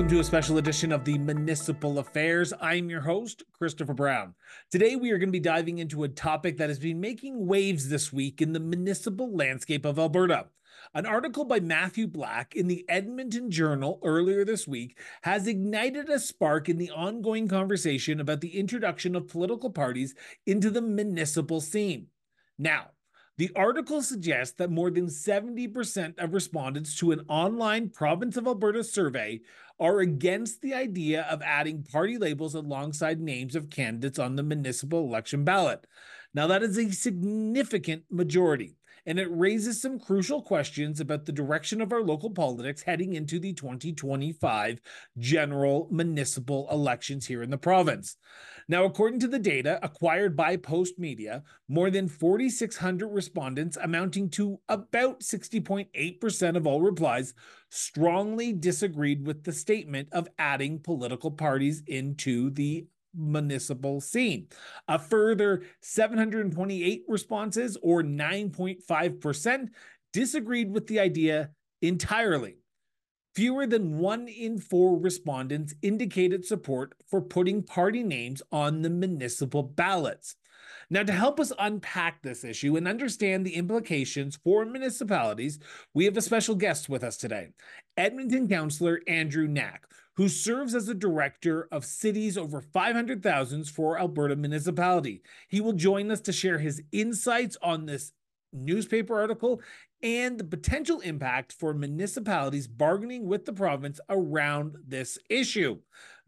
Welcome to a special edition of the Municipal Affairs. I'm your host, Christopher Brown. Today, we are going to be diving into a topic that has been making waves this week in the municipal landscape of Alberta. An article by Matthew Black in the Edmonton Journal earlier this week has ignited a spark in the ongoing conversation about the introduction of political parties into the municipal scene. Now, the article suggests that more than 70% of respondents to an online province of Alberta survey are against the idea of adding party labels alongside names of candidates on the municipal election ballot. Now, that is a significant majority and it raises some crucial questions about the direction of our local politics heading into the 2025 general municipal elections here in the province. Now, according to the data acquired by Postmedia, more than 4,600 respondents, amounting to about 60.8% of all replies, strongly disagreed with the statement of adding political parties into the municipal scene. A further 728 responses, or 9.5%, disagreed with the idea entirely. Fewer than one in four respondents indicated support for putting party names on the municipal ballots. Now, to help us unpack this issue and understand the implications for municipalities, we have a special guest with us today Edmonton Councillor Andrew Knack, who serves as the director of cities over 500,000 for Alberta Municipality. He will join us to share his insights on this newspaper article and the potential impact for municipalities bargaining with the province around this issue.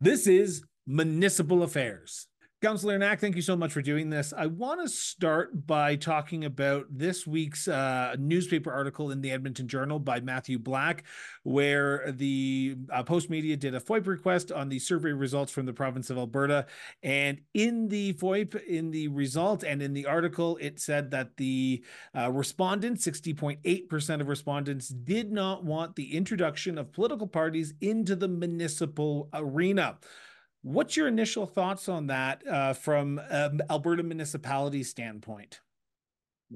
This is Municipal Affairs. Councillor Knack, thank you so much for doing this. I want to start by talking about this week's uh, newspaper article in the Edmonton Journal by Matthew Black, where the uh, Postmedia did a FOIP request on the survey results from the province of Alberta. And in the FOIP, in the result and in the article, it said that the uh, respondents, 60.8% of respondents, did not want the introduction of political parties into the municipal arena. What's your initial thoughts on that uh, from um, Alberta municipality standpoint?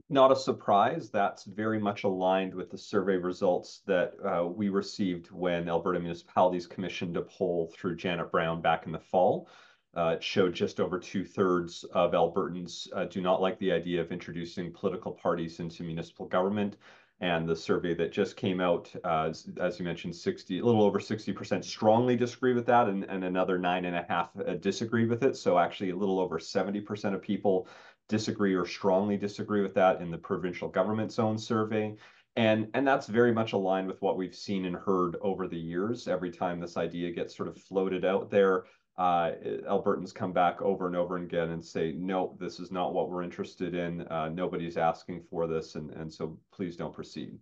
Not a surprise. That's very much aligned with the survey results that uh, we received when Alberta Municipalities commissioned a poll through Janet Brown back in the fall. Uh, it showed just over two thirds of Albertans uh, do not like the idea of introducing political parties into municipal government and the survey that just came out, uh, as, you mentioned, 60, a little over 60% strongly disagree with that, and, and another nine and a half uh, disagree with it. So actually, a little over 70% of people disagree or strongly disagree with that in the provincial government zone survey. And, and that's very much aligned with what we've seen and heard over the years. Every time this idea gets sort of floated out there, uh, Albertans come back over and over again and say, no, this is not what we're interested in. Uh, nobody's asking for this, and, and so please don't proceed.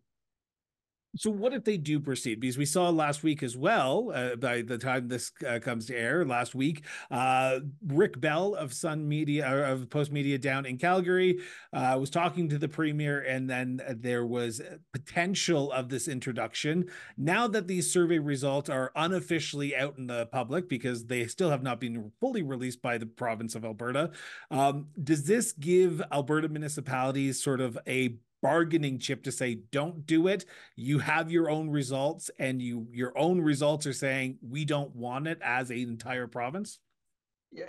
So, what if they do proceed? Because we saw last week as well, uh, by the time this uh, comes to air, last week, uh, Rick Bell of Sun Media, of Postmedia down in Calgary, uh, was talking to the premier, and then there was potential of this introduction. Now that these survey results are unofficially out in the public because they still have not been fully released by the province of Alberta, um, does this give Alberta municipalities sort of a bargaining chip to say don't do it. You have your own results and you your own results are saying we don't want it as an entire province?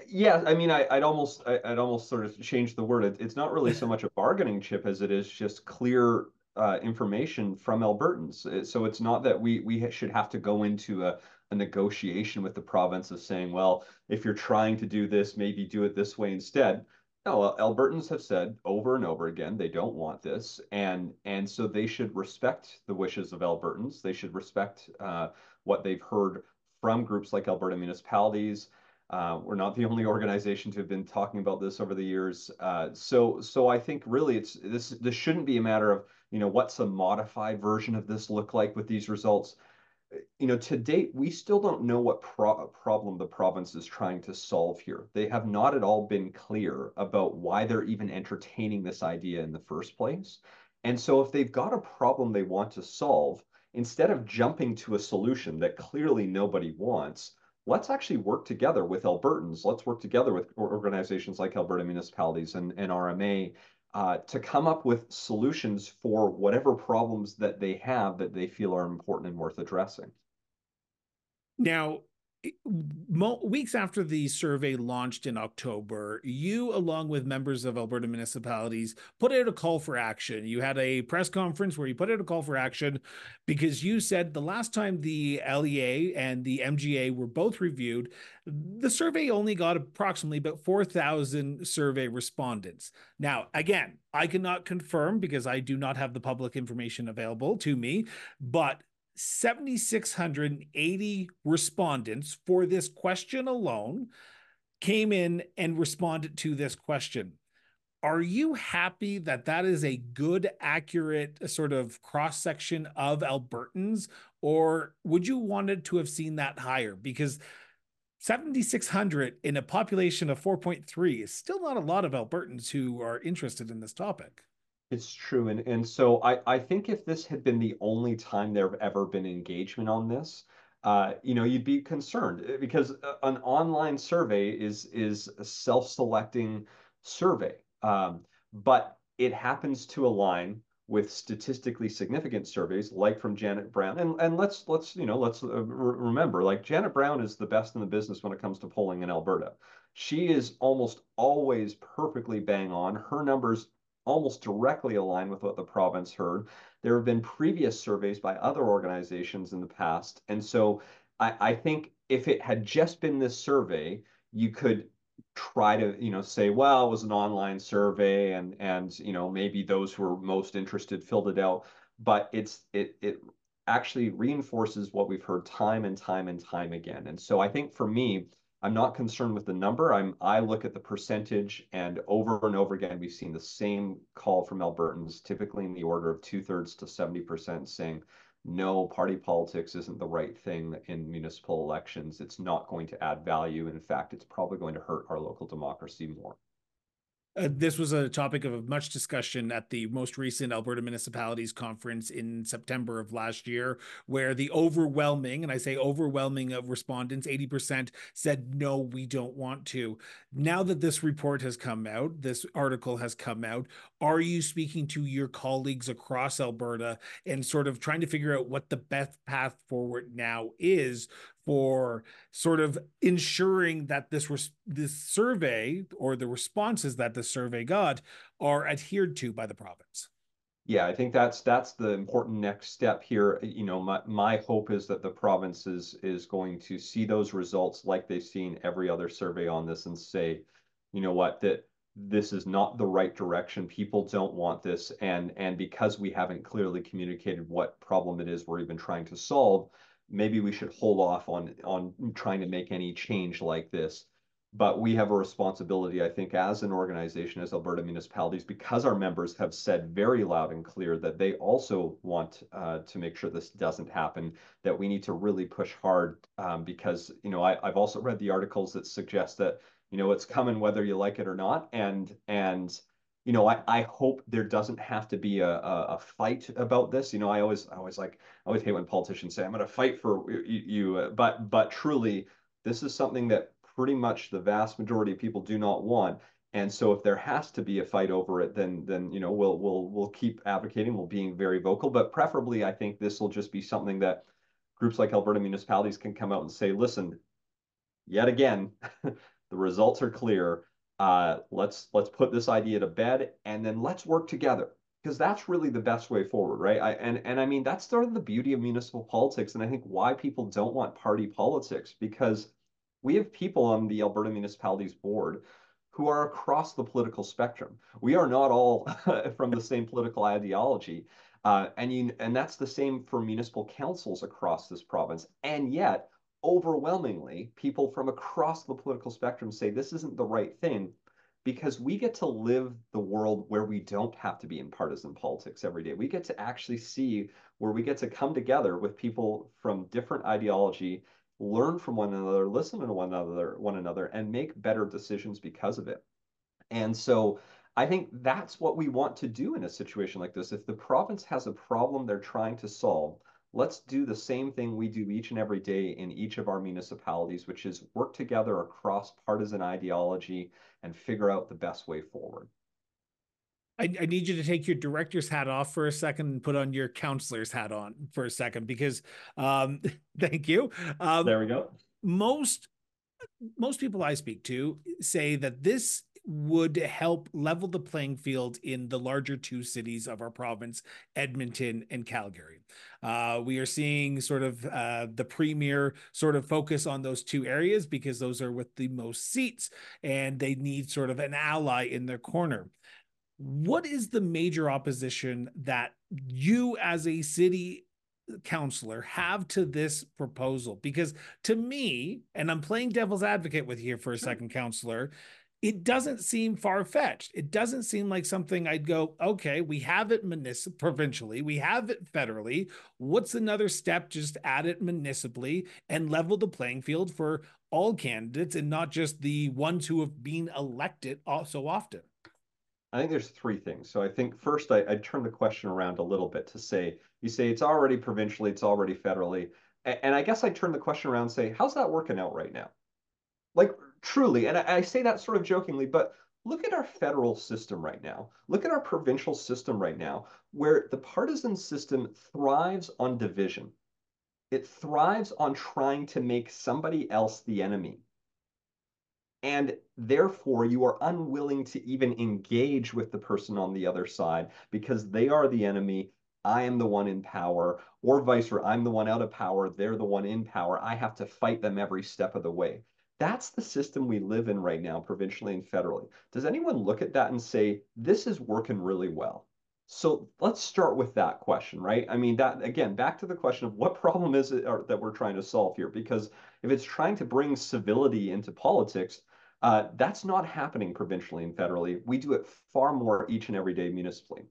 Yeah i mean I, would almost I, would almost sort of change the word. It, it's not really so much a bargaining chip as it is just clear uh, information from albertans. So it's not that we we should have to go into a, a negotiation with the province of saying well if you're trying to do this maybe do it this way instead no, Albertans have said over and over again they don't want this, and and so they should respect the wishes of Albertans. They should respect uh, what they've heard from groups like Alberta municipalities. Uh, we're not the only organization to have been talking about this over the years. Uh, so so I think really it's this this shouldn't be a matter of you know what's a modified version of this look like with these results you know, to date, we still don't know what pro problem the province is trying to solve here. They have not at all been clear about why they're even entertaining this idea in the first place. And so if they've got a problem they want to solve, instead of jumping to a solution that clearly nobody wants, let's actually work together with Albertans. Let's work together with organizations like Alberta Municipalities and, and RMA uh, to come up with solutions for whatever problems that they have that they feel are important and worth addressing. Now, weeks after the survey launched in October, you, along with members of Alberta municipalities, put out a call for action. You had a press conference where you put out a call for action because you said the last time the LEA and the MGA were both reviewed, the survey only got approximately about 4,000 survey respondents. Now, again, I cannot confirm because I do not have the public information available to me, but 7,680 respondents for this question alone came in and responded to this question. Are you happy that that is a good, accurate uh, sort of cross section of Albertans, or would you wanted to have seen that higher? Because 7,600 in a population of 4.3 is still not a lot of Albertans who are interested in this topic. It's true. And and so I, I think if this had been the only time there have ever been engagement on this, uh, you know, you'd be concerned uh, because uh, an online survey is is a self-selecting survey. Um, but it happens to align with statistically significant surveys like from Janet Brown. And and let's let's you know let's uh, remember like Janet Brown is the best in the business when it comes to polling in Alberta. She is almost always perfectly bang on. Her numbers almost directly align with what the province heard. There have been previous surveys by other organizations in the past. And so I, I think if it had just been this survey, you could try to you know say well it was an online survey and and you know maybe those who were most interested filled it out but it's it it actually reinforces what we've heard time and time and time again and so i think for me I'm not concerned with the number. I'm I look at the percentage, and over and over again, we've seen the same call from Albertans, typically in the order of two thirds to 70%, saying no, party politics isn't the right thing in municipal elections. It's not going to add value. In fact, it's probably going to hurt our local democracy more. Uh, this was a topic of much discussion at the most recent Alberta Municipalities Conference in September of last year, where the overwhelming, and I say overwhelming of respondents, 80% said, no, we don't want to. Now that this report has come out, this article has come out, are you speaking to your colleagues across Alberta and sort of trying to figure out what the best path forward now is for sort of ensuring that this res- this survey or the responses that the survey got are adhered to by the province. Yeah, I think that's that's the important next step here. Uh, you know, my my hope is that the province is is going to see those results like they've seen every other survey on this and say, you know what, that this is not the right direction. People don't want this, and and because we haven't clearly communicated what problem it is we're even trying to solve, maybe we should hold off on on trying to make any change like this. But we have a responsibility, I think, as an organization, as Alberta municipalities, because our members have said very loud and clear that they also want uh, to make sure this doesn't happen, that we need to really push hard um, because, you know, I, I've also read the articles that suggest that, you know, it's coming whether you like it or not. And, and, you know, I, I hope there doesn't have to be a, a, a, fight about this. You know, I always I always like I always hate when politicians say I'm going to fight for you, you, but but truly, this is something that pretty much the vast majority of people do not want. And so if there has to be a fight over it, then then you know we'll we'll we'll keep advocating, we'll being very vocal. But preferably, I think this will just be something that groups like Alberta municipalities can come out and say, listen, yet again, the results are clear uh, let's let's put this idea to bed and then let's work together. Because that's really the best way forward right? I, and and i mean that's sort of the beauty of municipal politics and i think why people don't want party politics because we have people on the alberta municipalities board who are across the political spectrum. We are not all from the same political ideology uh, and you and that's the same for municipal councils across this province. And yet overwhelmingly, people from across the political spectrum say this isn't the right thing because we get to live the world where we don't have to be in partisan politics every day. We get to actually see where we get to come together with people from different ideology, learn from one another, listen to one another, one another, and make better decisions because of it. And so I think that's what we want to do in a situation like this. If the province has a problem they're trying to solve, let's do the same thing we do each and every day in each of our municipalities, which is work together across partisan ideology and figure out the best way forward. I, I, need you to take your director's hat off for a second and put on your councilor's hat on for a second because um thank you. Um, there we go. Most most people I speak to say that this would help level the playing field in the larger two cities of our province, Edmonton and Calgary. Uh, we are seeing sort of uh, the premier sort of focus on those two areas because those are with the most seats and they need sort of an ally in their corner. What is the major opposition that you as a city councilor have to this proposal? Because to me, and I'm playing devil's advocate with you for a second, councilor, it doesn't seem far fetched. It doesn't seem like something I'd go, okay, we have it municip- provincially, we have it federally. What's another step? Just add it municipally and level the playing field for all candidates and not just the ones who have been elected so often. I think there's three things. So I think first I, I'd turn the question around a little bit to say, you say it's already provincially, it's already federally. And, I guess I turn the question around and say, how's that working out right now? Like truly, and I, I say that sort of jokingly, but look at our federal system right now. Look at our provincial system right now, where the partisan system thrives on division. It thrives on trying to make somebody else the enemy and therefore you are unwilling to even engage with the person on the other side because they are the enemy I am the one in power, or vice versa. I'm the one out of power. They're the one in power. I have to fight them every step of the way. That's the system we live in right now, provincially and federally. Does anyone look at that and say, this is working really well? So let's start with that question, right? I mean, that again, back to the question of what problem is it that we're trying to solve here? Because if it's trying to bring civility into politics, uh, that's not happening provincially and federally. We do it far more each and every day municipally.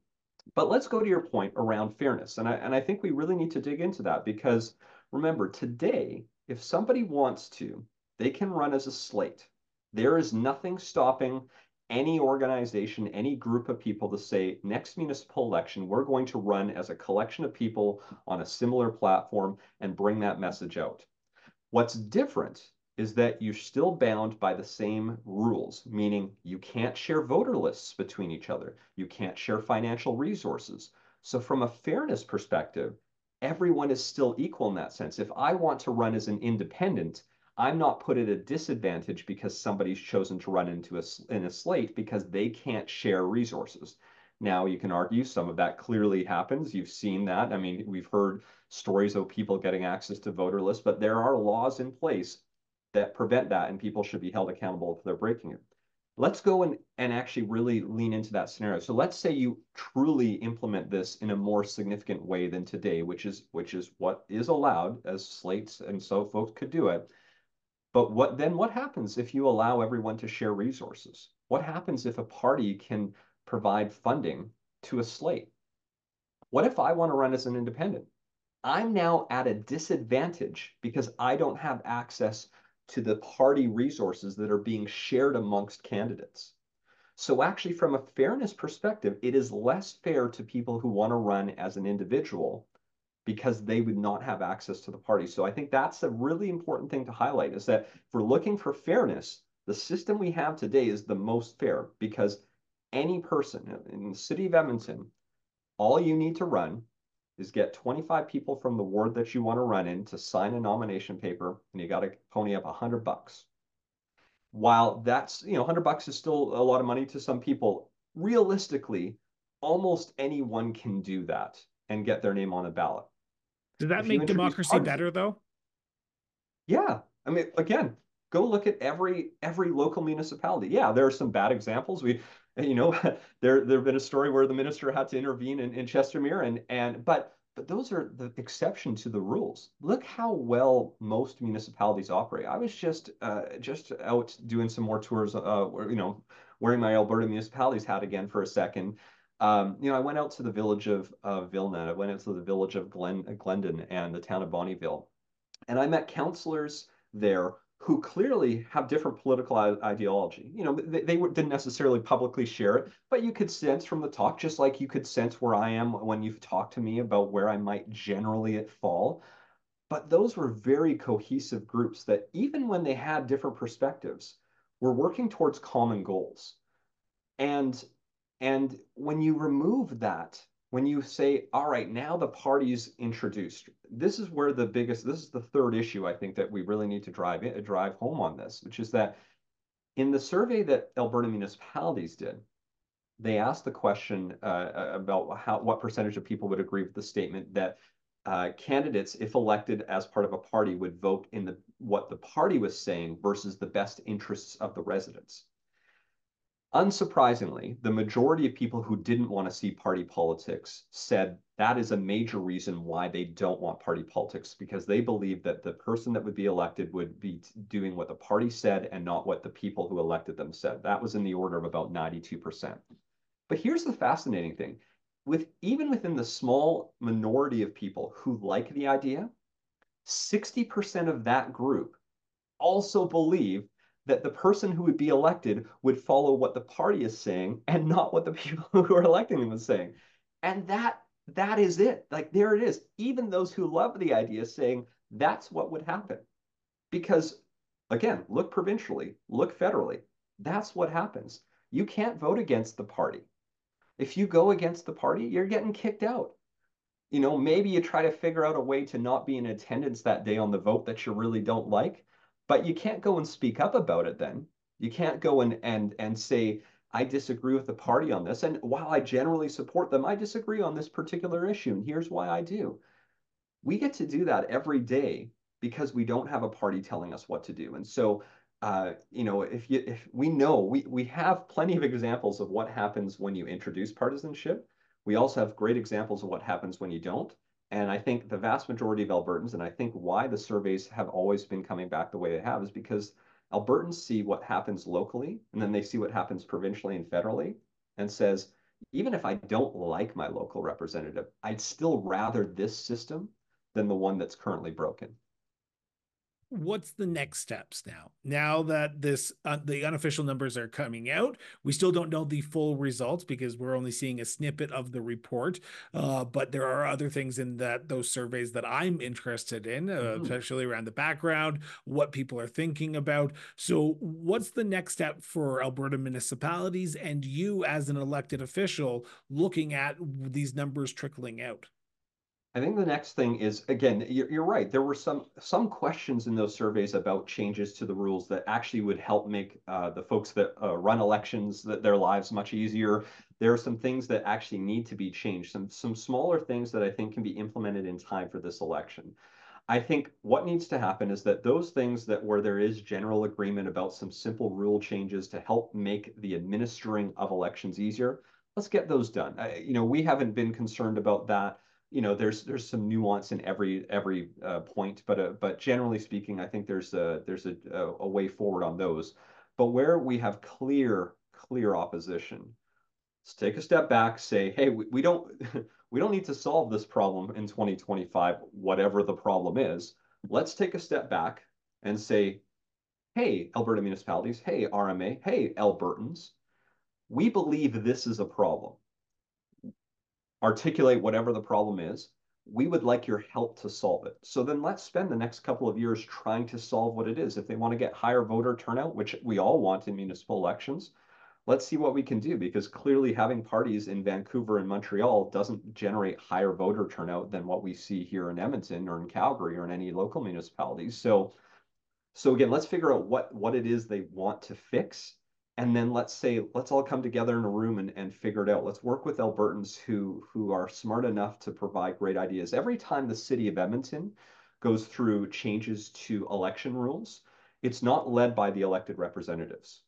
But let's go to your point around fairness. And I, and I think we really need to dig into that because remember, today, if somebody wants to, they can run as a slate. There is nothing stopping any organization, any group of people to say, next municipal election, we're going to run as a collection of people on a similar platform and bring that message out. What's different is that you're still bound by the same rules, meaning you can't share voter lists between each other. You can't share financial resources. So from a fairness perspective, everyone is still equal in that sense. If I want to run as an independent, I'm not put at a disadvantage because somebody's chosen to run into a, in a slate because they can't share resources. Now, you can argue some of that clearly happens. You've seen that. I mean, we've heard stories of people getting access to voter lists, but there are laws in place that prevent that and people should be held accountable if they're breaking it. Let's go and, and actually really lean into that scenario. So let's say you truly implement this in a more significant way than today, which is which is what is allowed as slates and so folks could do it. But what then what happens if you allow everyone to share resources? What happens if a party can provide funding to a slate? What if I want to run as an independent? I'm now at a disadvantage because I don't have access to the party resources that are being shared amongst candidates. So actually, from a fairness perspective, it is less fair to people who want to run as an individual because they would not have access to the party. So I think that's a really important thing to highlight is that if we're looking for fairness, the system we have today is the most fair because any person in the city of Edmonton, all you need to run is get 25 people from the ward that you want to run in to sign a nomination paper, and you got to pony up 100 bucks. While that's, you know, 100 bucks is still a lot of money to some people, realistically, almost anyone can do that and get their name on a ballot. Does that if make democracy better though? Yeah. I mean, again, go look at every every local municipality. Yeah, there are some bad examples. We you know, there there have been a story where the minister had to intervene in, in Chestermere, and and but but those are the exception to the rules. Look how well most municipalities operate. I was just uh, just out doing some more tours, uh, where, you know, wearing my Alberta municipalities hat again for a second. Um, you know, I went out to the village of uh, Vilna. I went out to the village of Glen, Glendon and the town of Bonnyville, and I met councillors there who clearly have different political ideology. You know, they, they didn't necessarily publicly share it, but you could sense from the talk, just like you could sense where I am when you've talked to me about where I might generally fall. But those were very cohesive groups that even when they had different perspectives, were working towards common goals. And And when you remove that, when you say, all right, now the party's introduced, this is where the biggest, this is the third issue I think that we really need to drive in, drive home on this, which is that in the survey that Alberta municipalities did, they asked the question uh, about how what percentage of people would agree with the statement that uh, candidates, if elected as part of a party, would vote in the what the party was saying versus the best interests of the residents. Unsurprisingly, the majority of people who didn't want to see party politics said that is a major reason why they don't want party politics because they believe that the person that would be elected would be doing what the party said and not what the people who elected them said. That was in the order of about 92%. But here's the fascinating thing. With even within the small minority of people who like the idea, 60% of that group also believe that the person who would be elected would follow what the party is saying and not what the people who are electing them is saying. And that that is it. Like there it is. Even those who love the idea saying that's what would happen. Because again, look provincially, look federally. That's what happens. You can't vote against the party. If you go against the party, you're getting kicked out. You know, maybe you try to figure out a way to not be in attendance that day on the vote that you really don't like but you can't go and speak up about it then. You can't go and and and say, I disagree with the party on this. And while I generally support them, I disagree on this particular issue. And here's why I do. We get to do that every day because we don't have a party telling us what to do. And so uh, you know, if you if we know we we have plenty of examples of what happens when you introduce partisanship. We also have great examples of what happens when you don't. And I think the vast majority of Albertans, and I think why the surveys have always been coming back the way they have, is because Albertans see what happens locally, and then they see what happens provincially and federally, and says, even if I don't like my local representative, I'd still rather this system than the one that's currently broken what's the next steps now? Now that this uh, the unofficial numbers are coming out we still don't know the full results because we're only seeing a snippet of the report uh, but there are other things in that those surveys that i'm interested in uh, mm-hmm. especially around the background what people are thinking about. So what's the next step for alberta municipalities and you as an elected official looking at these numbers trickling out I think the next thing is again, you're, you're right. There were some some questions in those surveys about changes to the rules that actually would help make uh, the folks that uh, run elections that their lives much easier. There are some things that actually need to be changed. Some some smaller things that I think can be implemented in time for this election. I think what needs to happen is that those things that where there is general agreement about some simple rule changes to help make the administering of elections easier, let's get those done. I, you know, we haven't been concerned about that you know, there's there's some nuance in every every uh, point, but uh, but generally speaking, I think there's a there's a, a way forward on those. But where we have clear clear opposition, let's take a step back, say, hey, we, we don't we don't need to solve this problem in 2025, whatever the problem is. Let's take a step back and say, hey, Alberta municipalities, hey, RMA, hey, Albertans, we believe this is a problem articulate whatever the problem is. We would like your help to solve it. So then let's spend the next couple of years trying to solve what it is. If they want to get higher voter turnout, which we all want in municipal elections, let's see what we can do because clearly having parties in Vancouver and Montreal doesn't generate higher voter turnout than what we see here in Edmonton or in Calgary or in any local municipalities. So so again, let's figure out what what it is they want to fix and then let's say let's all come together in a room and, and figure it out. Let's work with albertans who who are smart enough to provide great ideas. Every time the city of edmonton goes through changes to election rules it's not led by the elected representatives.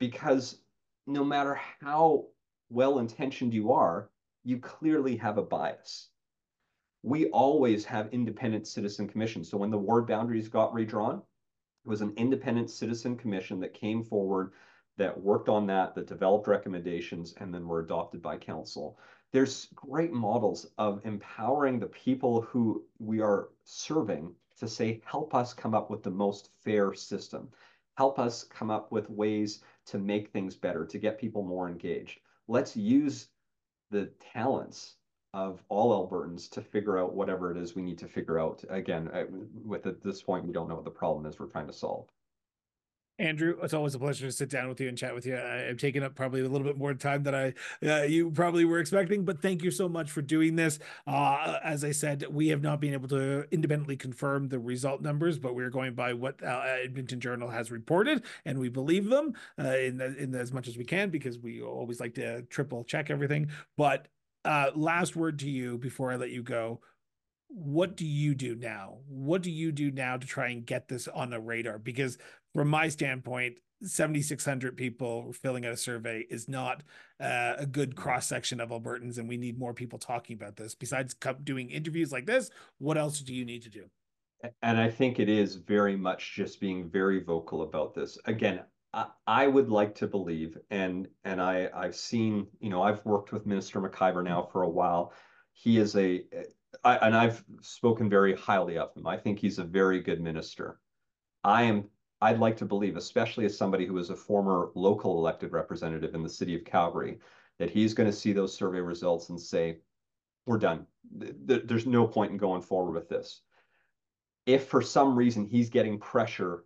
Because no matter how well intentioned you are you clearly have a bias. We always have independent citizen commissions. So when the ward boundaries got redrawn it was an independent citizen commission that came forward that worked on that, that developed recommendations, and then were adopted by council. There's great models of empowering the people who we are serving to say, help us come up with the most fair system. Help us come up with ways to make things better, to get people more engaged. Let's use the talents of all Albertans to figure out whatever it is we need to figure out. Again, with at this point, we don't know what the problem is we're trying to solve. Andrew, it's always a pleasure to sit down with you and chat with you. I've taken up probably a little bit more time than I uh, you probably were expecting, but thank you so much for doing this. Uh, as I said, we have not been able to independently confirm the result numbers, but we're going by what uh, Edmonton Journal has reported, and we believe them uh, in the, in the, as much as we can because we always like to triple check everything. But uh, last word to you before I let you go what do you do now? What do you do now to try and get this on the radar? Because from my standpoint, 7,600 people filling out a survey is not uh, a good cross section of Albertans, and we need more people talking about this. Besides doing interviews like this, what else do you need to do? And I think it is very much just being very vocal about this. Again, I, I would like to believe, and and I I've seen, you know, I've worked with Minister McIver now for a while. He is a, I, and I've spoken very highly of him. I think he's a very good minister. I am I'd like to believe, especially as somebody who is a former local elected representative in the city of Calgary, that he's going to see those survey results and say, we're done. There's no point in going forward with this. If for some reason he's getting pressure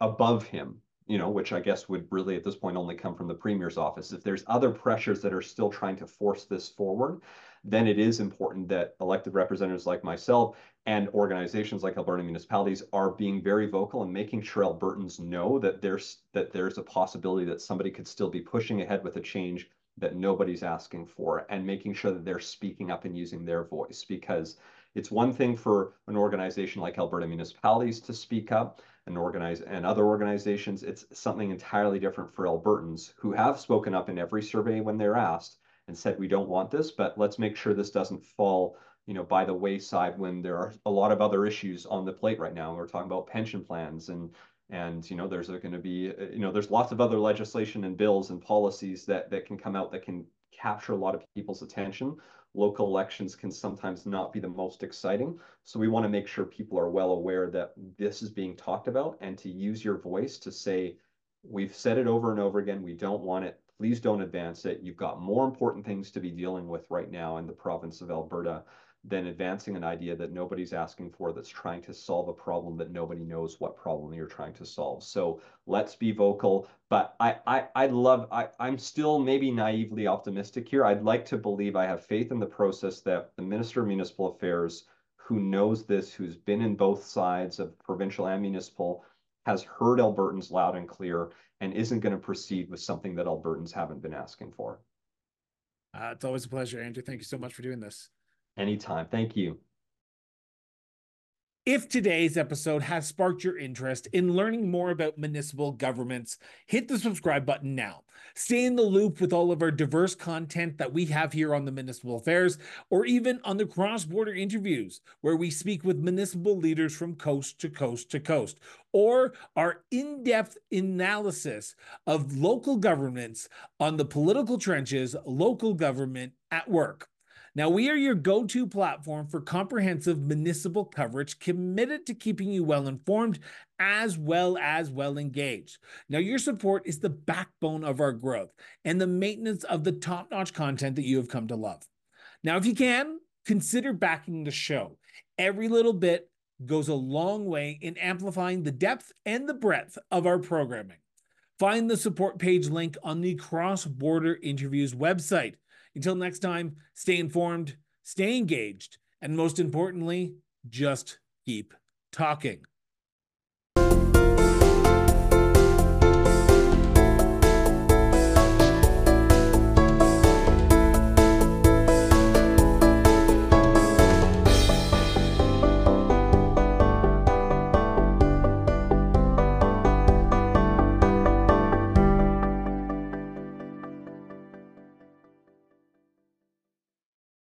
above him, you know, which I guess would really at this point only come from the premier's office, if there's other pressures that are still trying to force this forward, then it is important that elected representatives like myself and organizations like Alberta municipalities are being very vocal and making sure Albertans know that there's that there's a possibility that somebody could still be pushing ahead with a change that nobody's asking for and making sure that they're speaking up and using their voice. Because it's one thing for an organization like Alberta municipalities to speak up and organize and other organizations it's something entirely different for Albertans who have spoken up in every survey when they're asked and said we don't want this but let's make sure this doesn't fall you know, by the wayside when there are a lot of other issues on the plate right now. We're talking about pension plans and and you know there's going to be you know there's lots of other legislation and bills and policies that that can come out that can capture a lot of people's attention. Local elections can sometimes not be the most exciting, so we want to make sure people are well aware that this is being talked about and to use your voice to say we've said it over and over again. We don't want it. Please don't advance it. You've got more important things to be dealing with right now in the province of Alberta than advancing an idea that nobody's asking for that's trying to solve a problem that nobody knows what problem you're trying to solve. So let's be vocal. But I I I love I, I'm still maybe naively optimistic here. I'd like to believe I have faith in the process that the Minister of Municipal Affairs who knows this, who's been in both sides of provincial and municipal, has heard Albertans loud and clear and isn't going to proceed with something that Albertans haven't been asking for. Uh, it's always a pleasure, Andrew. Thank you so much for doing this. Anytime. Thank you. If today's episode has sparked your interest in learning more about municipal governments, hit the subscribe button now. Stay in the loop with all of our diverse content that we have here on the Municipal Affairs, or even on the cross border interviews, where we speak with municipal leaders from coast to coast to coast, or our in depth analysis of local governments on the political trenches, local government at work. Now, we are your go to platform for comprehensive municipal coverage committed to keeping you well informed as well as well engaged. Now, your support is the backbone of our growth and the maintenance of the top notch content that you have come to love. Now, if you can, consider backing the show. Every little bit goes a long way in amplifying the depth and the breadth of our programming. Find the support page link on the Cross Border Interviews website. Until next time, stay informed, stay engaged, and most importantly, just keep talking.